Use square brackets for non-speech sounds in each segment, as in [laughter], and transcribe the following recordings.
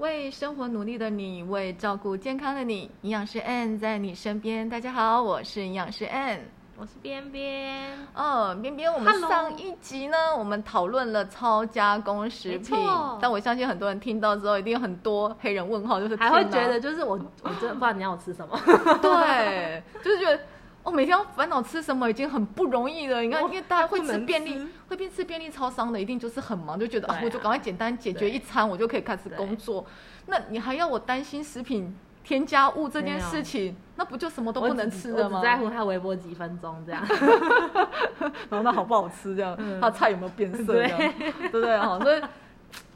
为生活努力的你，为照顾健康的你，营养师 N 在你身边。大家好，我是营养师 N。我是边边，哦，边边，我们上一集呢，我们讨论了超加工食品，但我相信很多人听到之后，一定有很多黑人问号，就是还会觉得就是我，我真的不知道你要我吃什么。[laughs] 对，就是觉得哦，每天要烦恼吃什么已经很不容易了。你看，因为大家会吃便利，会变吃便利超商的，一定就是很忙，就觉得啊啊，我就赶快简单解决一餐，我就可以开始工作。那你还要我担心食品添加物这件事情，那不就什么都不能吃了吗？在乎它微波几分钟这样。[laughs] 然后那好不好吃这样，嗯它菜有没有变色这样，对不对？哈，所以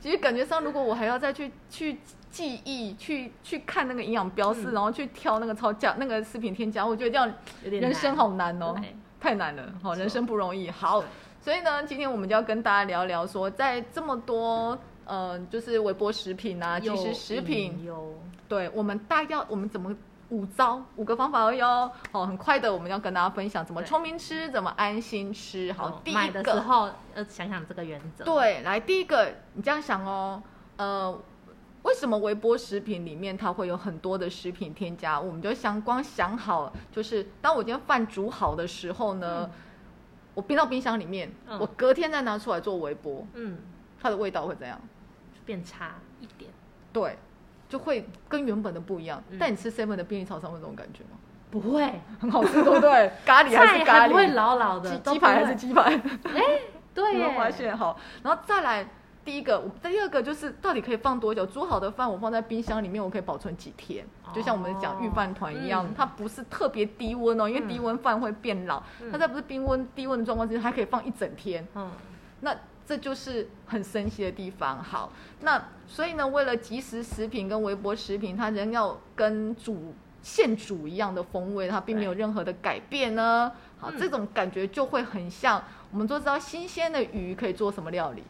其实感觉上，如果我还要再去去记忆、去去看那个营养标示，嗯然后去挑那个超价那个食品添加，我觉得这样人生好难哦对，太难了，好，错人生不容易。好，所以呢，今天我们就要跟大家聊聊说，在这么多呃，就是微波食品啊、即食食品，有对我们大要我们怎么五招五个方法而已哦。好，很快的我们要跟大家分享怎么对聪明吃，怎么安心吃。好，第一买的时个，候要想想这个原则。对，来第一个，你这样想哦，呃。为什么微波食品里面它会有很多的食品添加物？我们就想光想好，就是当我今天饭煮好的时候呢，我冰到冰箱里面，嗯我隔天再拿出来做微波，嗯，它的味道会怎样？变差一点。对，就会跟原本的不一样。嗯但你吃 seven 的便利超商会有这种感觉吗？不会，很好吃，对不对？[laughs] 咖喱还是咖喱，还不会老老的，鸡排还是鸡排？[laughs] 对有没有发耶。现？好，然后再来第一个，我第二个就是到底可以放多久？煮好的饭我放在冰箱里面，我可以保存几天？就像我们讲预饭团一样，嗯它不是特别低温哦，因为嗯低温饭会变老。嗯它在不是冰温低温的状况之下，还可以放一整天。嗯，那这就是很神奇的地方。好，那所以呢，为了即食食品跟微波食品，它仍要跟煮现煮一样的风味，它并没有任何的改变呢。好，嗯这种感觉就会很像我们都知道新鲜的鱼可以做什么料理？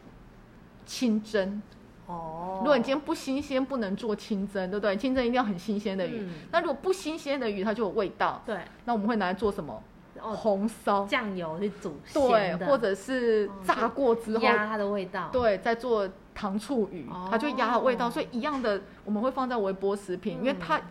清蒸。哦如果你今天不新鲜，不能做清蒸，对不对？清蒸一定要很新鲜的鱼。嗯那如果不新鲜的鱼，它就有味道。对那我们会拿来做什么？哦红烧。酱油去煮对，或者是哦炸过之后压它的味道。对，在做糖醋鱼，哦它就压它味道，所以一样的，我们会放在微波食品，因为嗯它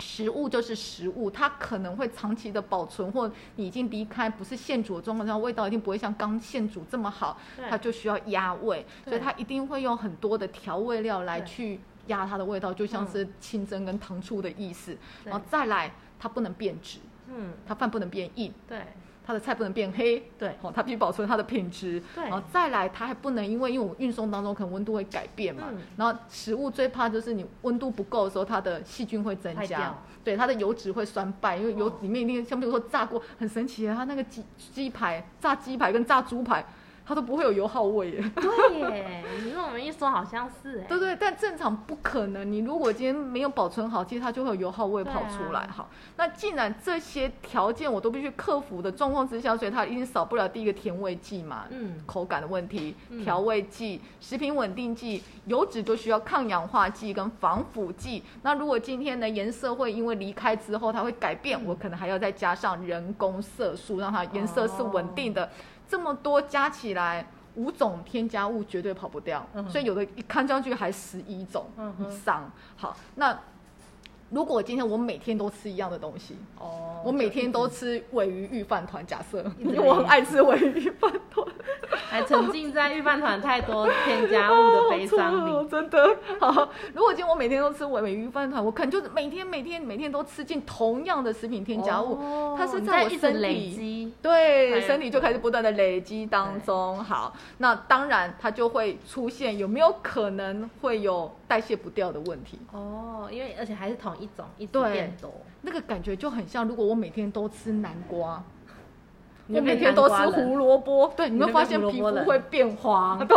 食物就是食物，它可能会长期的保存，或你已经离开不是现煮的状况下，味道一定不会像刚现煮这么好，它就需要压味，所以它一定会用很多的调味料来去压它的味道，就像嗯。是清蒸跟糖醋的意思，然后再来它不能变质，嗯，它饭不能变硬。对它的菜不能变黑，对。哦，它必须保存它的品质，对。然后再来，它还不能因为因为我运送当中可能温度会改变嘛，嗯。然后食物最怕就是你温度不够的时候，它的细菌会增加，对，它的油脂会酸败，因为油哦。里面一定像比如说炸过，很神奇啊，它那个鸡鸡排炸鸡排跟炸猪排，它都不会有油耗味耶，对耶，你这么一说好像是哎。对对，但正常不可能。你如果今天没有保存好，其实它就会有油耗味跑出来。啊好，那既然这些条件我都必须克服的状况之下，所以它一定少不了第一个甜味剂嘛，嗯口感的问题，嗯调味剂、食品稳定剂，油脂都需要抗氧化剂跟防腐剂。那如果今天的颜色会因为离开之后它会改变，嗯我可能还要再加上人工色素，让它颜色是稳定哦的。这么多加起来。五种添加物绝对跑不掉，嗯所以有的一看上去还十一种以上。好，那如果今天我每天都吃一样的东西，哦我每天都吃尾鱼玉饭团，假设因为 [laughs] 我很爱吃尾鱼御饭团，[laughs] 还沉浸在预饭团太多添加物的悲伤里。真的好。如果今天我每天都吃美鱼饭团，我可能就是每天每天每天都吃进同样的食品添加物，哦它是在我身体积，对，哎身体就开始不断的累积当中。好，那当然它就会出现有没有可能会有代谢不掉的问题？哦，因为而且还是同一种，一直对变多。那个感觉就很像，如果我每天都吃南瓜。我每天都吃胡萝卜，对，你会发现皮肤会变黄，[laughs] 对，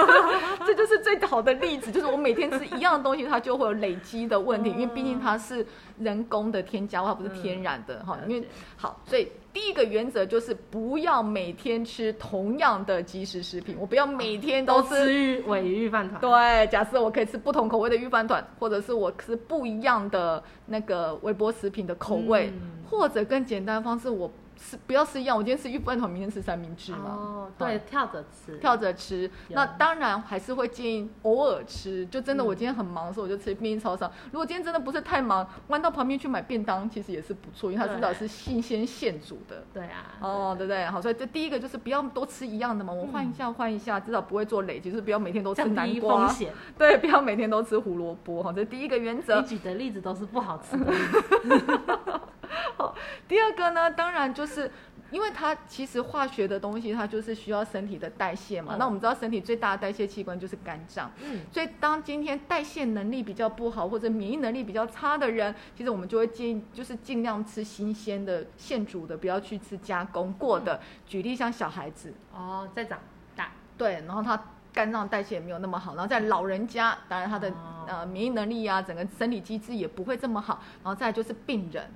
[laughs] 这就是最好的例子，就是我每天吃一样的东西，它就会有累积的问题，因为毕竟它是人工的添加物，它不是天然的哈、嗯因为好，所以第一个原则就是不要每天吃同样的即食食品，我不要每天都都吃吃预尾鱼饭团。对，假设我可以吃不同口味的鱼饭团，或者是我吃不一样的那个微波食品的口味，嗯。或者更简单的方式，我吃不要吃一样，我今天吃预饭团，明天吃三明治嘛。哦，对，跳着吃，跳着吃，那当然还是会建议偶尔吃。就真的，嗯我今天很忙的时候，我就吃便利超商。如果今天真的不是太忙，弯到旁边去买便当，其实也是不错，因为它至少是新鲜现煮的。对啊，哦，对不对？好，所以这第一个就是不要多吃一样的嘛，我换一下换一下，至少不会做累积，就是不要每天都吃南瓜风，险。对，不要每天都吃胡萝卜。哈，这第一个原则你。举的例子都是不好吃的 [laughs] [laughs] 例子，第二个呢，当然就是因为它其实化学的东西，它就是需要身体的代谢嘛。嗯那我们知道身体最大的代谢器官就是肝脏，嗯，所以当今天代谢能力比较不好或者免疫能力比较差的人，其实我们就会建议就是尽量吃新鲜的、现煮的，不要去吃加工过的。举例像小孩子，哦，在长大，对，然后他肝脏代谢也没有那么好，然后在老人家，当然他的、哦呃免疫能力啊，整个生理机制也不会这么好，然后再就是病人。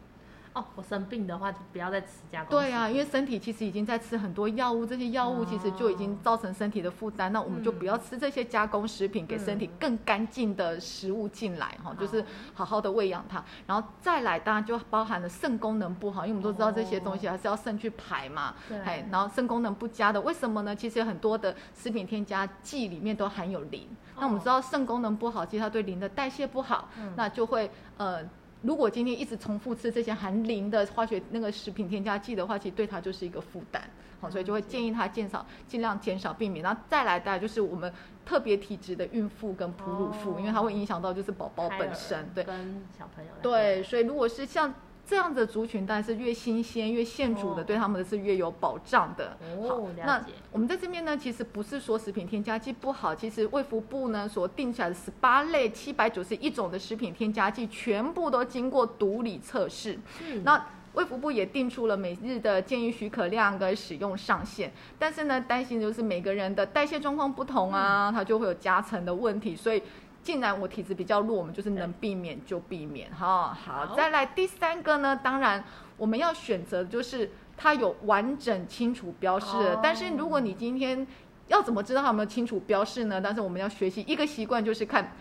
哦，我生病的话就不要再吃加工对啊，因为身体其实已经在吃很多药物，这些药物其实就已经造成身体的负担，那我们就不要吃这些加工食品，给身体更干净的食物进来哈，就是好好的喂养它。然后再来，当然就包含了肾功能不好，因为我们都知道这些东西还是要肾去排嘛，对。哎，然后肾功能不佳的，为什么呢？其实很多的食品添加剂里面都含有磷，那我们知道肾功能不好，其实它对磷的代谢不好，嗯。那就会呃。如果今天一直重复吃这些含磷的化学那个食品添加剂的话，其实对它就是一个负担，好，所以就会建议他减少，尽量减少避免。然后再来，大概就是我们特别体质的孕妇跟哺乳妇，哦。因为它会影响到就是宝宝本身，对。跟小朋友对，所以如果是像这样的族群，当然是越新鲜越现煮的，哦对他们是越有保障的。好哦，那，我们在这边呢，其实不是说食品添加剂不好，其实卫福部呢所定下的十八类七百九十一种的食品添加剂，全部都经过毒理测试。嗯那卫福部也定出了每日的建议许可量跟使用上限，但是呢，担心就是每个人的代谢状况不同啊，它就会有加成的问题，所以。既然我体质比较弱，我们就是能避免就避免哈。好，再来第三个呢，当然我们要选择就是它有完整清楚标示的。哦但是如果你今天要怎么知道它有没有清楚标示呢？但是我们要学习一个习惯，就是看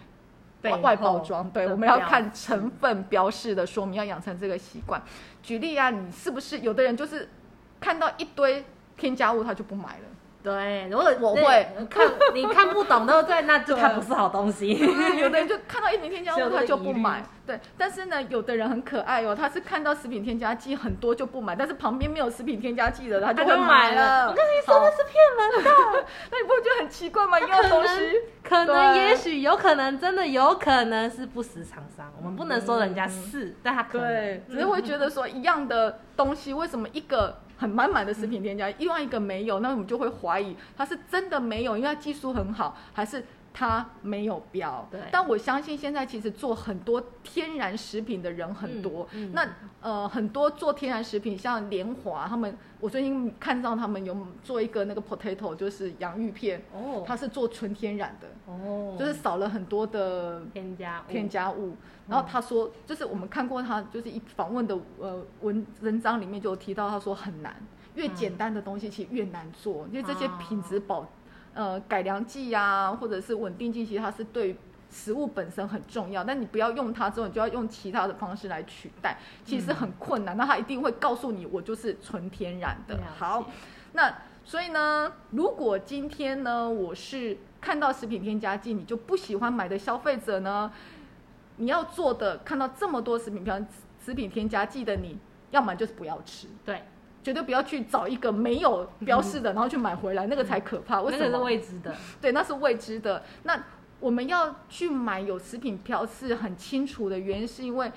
外包装，对，我们要看成分标示的说明，要养成这个习惯。举例啊，你是不是有的人就是看到一堆添加物他就不买了？对，如果我会看你看不懂，对不对？那就对它不是好东西。[laughs] 有的人就看到一瓶添加物他就不买，对。但是呢，有的人很可爱哦，他是看到食品添加剂很多就不买，但是旁边没有食品添加剂的，他就会买了了。我跟你说那是骗人的，[laughs] 那你不会觉得很奇怪吗？一样东西，可能对也许有可能真的有可能是不实厂商，我们不能说人家是，但他可能对，只是会觉得说一样的东西，为什么一个很满满的食品添加，另外一个没有？那我们就会怀疑它是真的没有，因为它技术很好，还是它没有标？对。但我相信现在其实做很多天然食品的人很多，嗯嗯。那呃很多做天然食品，像联华他们，我最近看到他们有做一个那个 potato，就是洋芋片，哦。它是做纯天然的，哦，就是少了很多的添加添加物。然后他说，就是我们看过他就是一访问的呃文文章里面就有提到，他说很难，越简单的东西其实越难做，因为这些品质保呃改良剂啊，或者是稳定剂，其实它是对食物本身很重要，但你不要用它之后，你就要用其他的方式来取代，其实很困难。那它一定会告诉你，我就是纯天然的。好，那所以呢，如果今天呢，我是看到食品添加剂，你就不喜欢买的消费者呢，你要做的看到这么多食品标食品添加剂的你，要么就是不要吃，对，绝对不要去找一个没有标示的，然后去买回来，那个才可怕。为那个是？未知的，对，那是未知的。那我们要去买有食品标示很清楚的原因，是因为，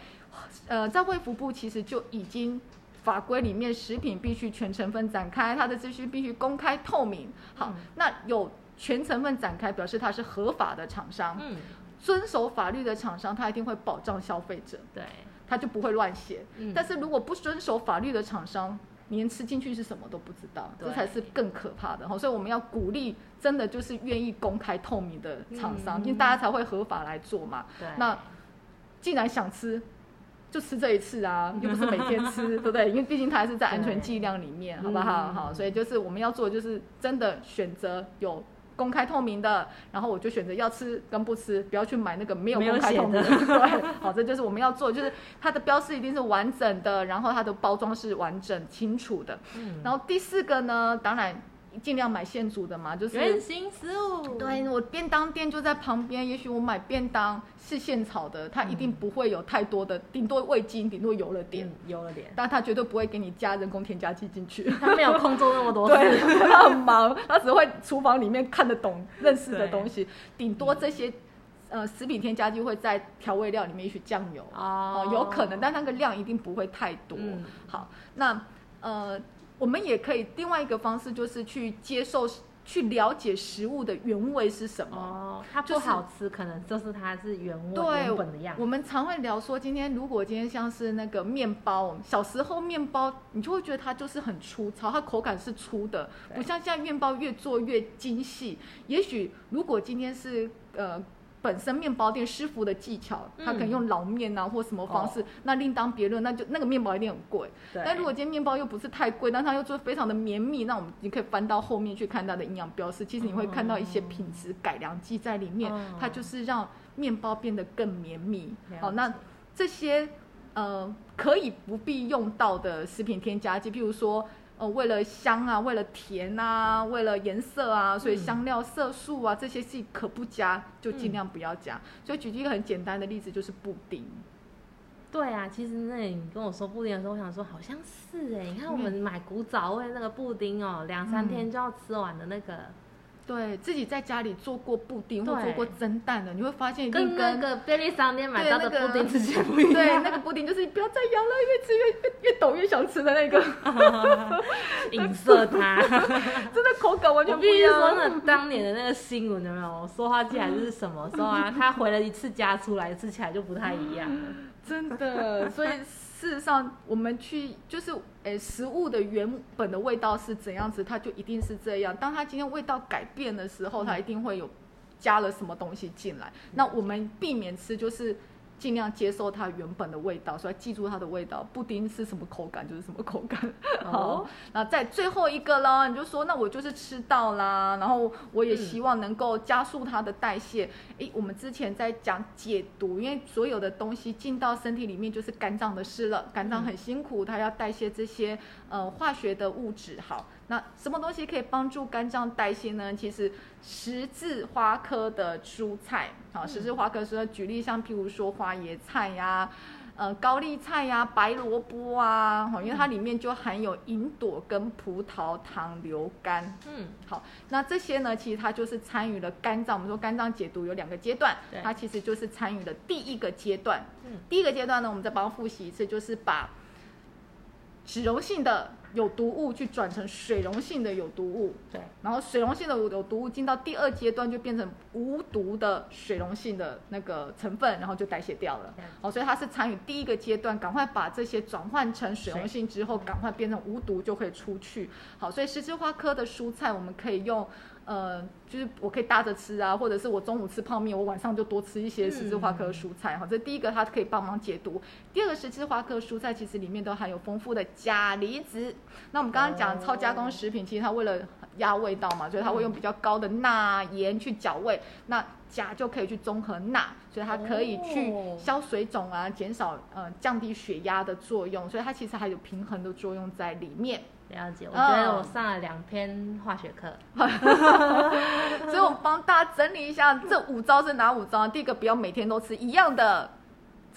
呃，在卫福部其实就已经法规里面，食品必须全成分展开，它的资讯必须公开透明。好，嗯那有全成分展开，表示它是合法的厂商，嗯，遵守法律的厂商，他一定会保障消费者，对，他就不会乱写。嗯但是如果不遵守法律的厂商，你连吃进去是什么都不知道，这才是更可怕的。所以我们要鼓励真的就是愿意公开透明的厂商，嗯因为大家才会合法来做嘛。那既然想吃，就吃这一次啊，[laughs] 又不是每天吃，[laughs] 对不对？因为毕竟它还是在安全剂量里面，好不好？嗯好，所以就是我们要做的就是真的选择有公开透明的，然后我就选择要吃跟不吃，不要去买那个没有公开透明的。写对，好，这就是我们要做，就是它的标识一定是完整的，然后它的包装是完整清楚的。嗯，然后第四个呢，当然尽量买现煮的嘛，就是原形食物，对我便当店就在旁边，也许我买便当是现炒的，它一定不会有太多的，顶多味精，顶多油了点，嗯，有了点，但它绝对不会给你加人工添加剂进去。他没有空做那么多。[laughs] 对，事，他很忙，他只会厨房里面看得懂、认识的东西，[laughs] 顶多这些。呃，食品添加剂会在调味料里面，也许酱油。哦有可能，但那个量一定不会太多。嗯。好，那呃，我们也可以另外一个方式就是去接受、去了解食物的原味是什么。哦，它不就是好吃，可能就是它是原味对原本的样子我。们常会聊说，今天如果今天像是那个面包，小时候面包你就会觉得它就是很粗糙，它口感是粗的，不像现在面包越做越精细。也许如果今天是呃。本身面包店师傅的技巧，他可能嗯用老面啊或什么方式，那另当别论。那就那个面包一定很贵。但如果今天面包又不是太贵，但它又做得非常的绵密，那我们你可以翻到后面去看它的营养标识，其实你会看到一些品质改良剂在里面，嗯它就是让面包变得更绵密。好，那这些呃可以不必用到的食品添加剂，譬如说。呃，为了香啊，为了甜啊，为了颜色啊，所以嗯香料、色素啊这些是可不加，就尽嗯量不要加。所以举一个很简单的例子，就是布丁。对啊，其实那你跟我说布丁的时候，我想说好像是哎，你看我嗯们买古早味那个布丁哦，两三天就要吃完的那个，对自己在家里做过布丁或对做过蒸蛋的，你会发现一定跟那跟个便利商店买到的布丁吃起来不一样。对那个布丁就是不要再咬了，越吃越越越抖越想吃的那个，[laughs] 影射它。[laughs] 真的口感完全不我必须一样。说，那当年的那个新闻有没有说话剂还是什么时候啊？他回了一次家出来，吃起来就不太一样了。[laughs] 真的，所以事实上，我们去就是，诶，食物的原本的味道是怎样子，它就一定是这样。当它今天味道改变的时候，它一定会有加了什么东西进来。那我们避免吃，就是尽量接受它原本的味道，所以记住它的味道。布丁是什么口感就是什么口感。好 [laughs] 哦，那在最后一个了，你就说那我就是吃到啦，然后我也希望能够加速它的代谢。诶，我们之前在讲解毒，因为所有的东西进到身体里面就是肝脏的事了，肝脏很辛苦，它要代谢这些呃化学的物质。好，那什么东西可以帮助肝脏代谢呢？其实十字花科的蔬菜，好，十字花科蔬菜，举例像譬如说花椰菜呀、呃高丽菜呀、白萝卜啊，好，因为它里面就含有银朵跟葡萄糖硫苷。嗯，好，那这些呢，其实它就是参与了肝脏。我们说肝脏解毒有两个阶段，它其实就是参与了第一个阶段。嗯第一个阶段呢，我们再帮它复习一次，就是把脂溶性的有毒物去转成水溶性的有毒物，对，然后水溶性的有毒物进到第二阶段就变成无毒的水溶性的那个成分，然后就代谢掉了。好，所以它是参与第一个阶段，赶快把这些转换成水溶性之后，赶快变成无毒就可以出去。好，所以十字花科的蔬菜我们可以用。呃，就是我可以搭着吃啊，或者是我中午吃泡面，我晚上就多吃一些十字花科的蔬菜。哈，这第一个它可以帮忙解毒。第二个十字花科蔬菜其实里面都含有丰富的钾离子。那我们刚刚讲超加工食品，其实它为了压味道嘛，所以它会用比较高的钠盐去搅味，那钾就可以去中和钠，所以它可以去哦消水肿啊，减少呃降低血压的作用，所以它其实还有平衡的作用在里面。了解。我嗯觉得我上了两篇化学课，[laughs] 所以我们帮大家整理一下，这五招是哪五招？第一个，不要每天都吃一样的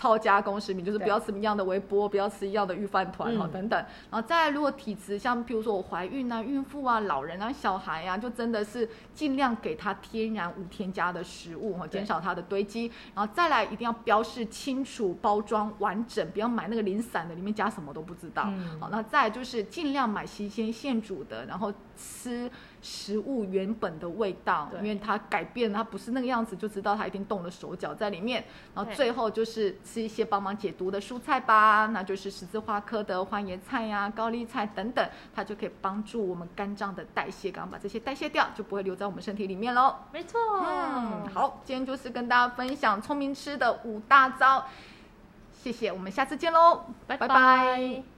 超加工食品，就是不要吃一样的微波，不要吃一样的预饭团哈、嗯等等。然后再来，如果体质像譬如说我怀孕啊、孕妇啊、老人啊、小孩啊，就真的是尽量给他天然无添加的食物哈，减少它的堆积。然后再来，一定要标示清楚、包装完整，不要买那个零散的，里面加什么都不知道。嗯好，那再来就是尽量买新鲜现煮的，然后吃食物原本的味道，因为它改变，它不是那个样子，就知道它一定动了手脚在里面。然后最后就是吃一些帮忙解毒的蔬菜吧，那就是十字花科的花椰菜呀、高丽菜等等，它就可以帮助我们肝脏的代谢，刚刚把这些代谢掉，就不会留在我们身体里面喽。没错。嗯，，好，今天就是跟大家分享聪明吃的五大招，谢谢，我们下次见喽，拜拜拜拜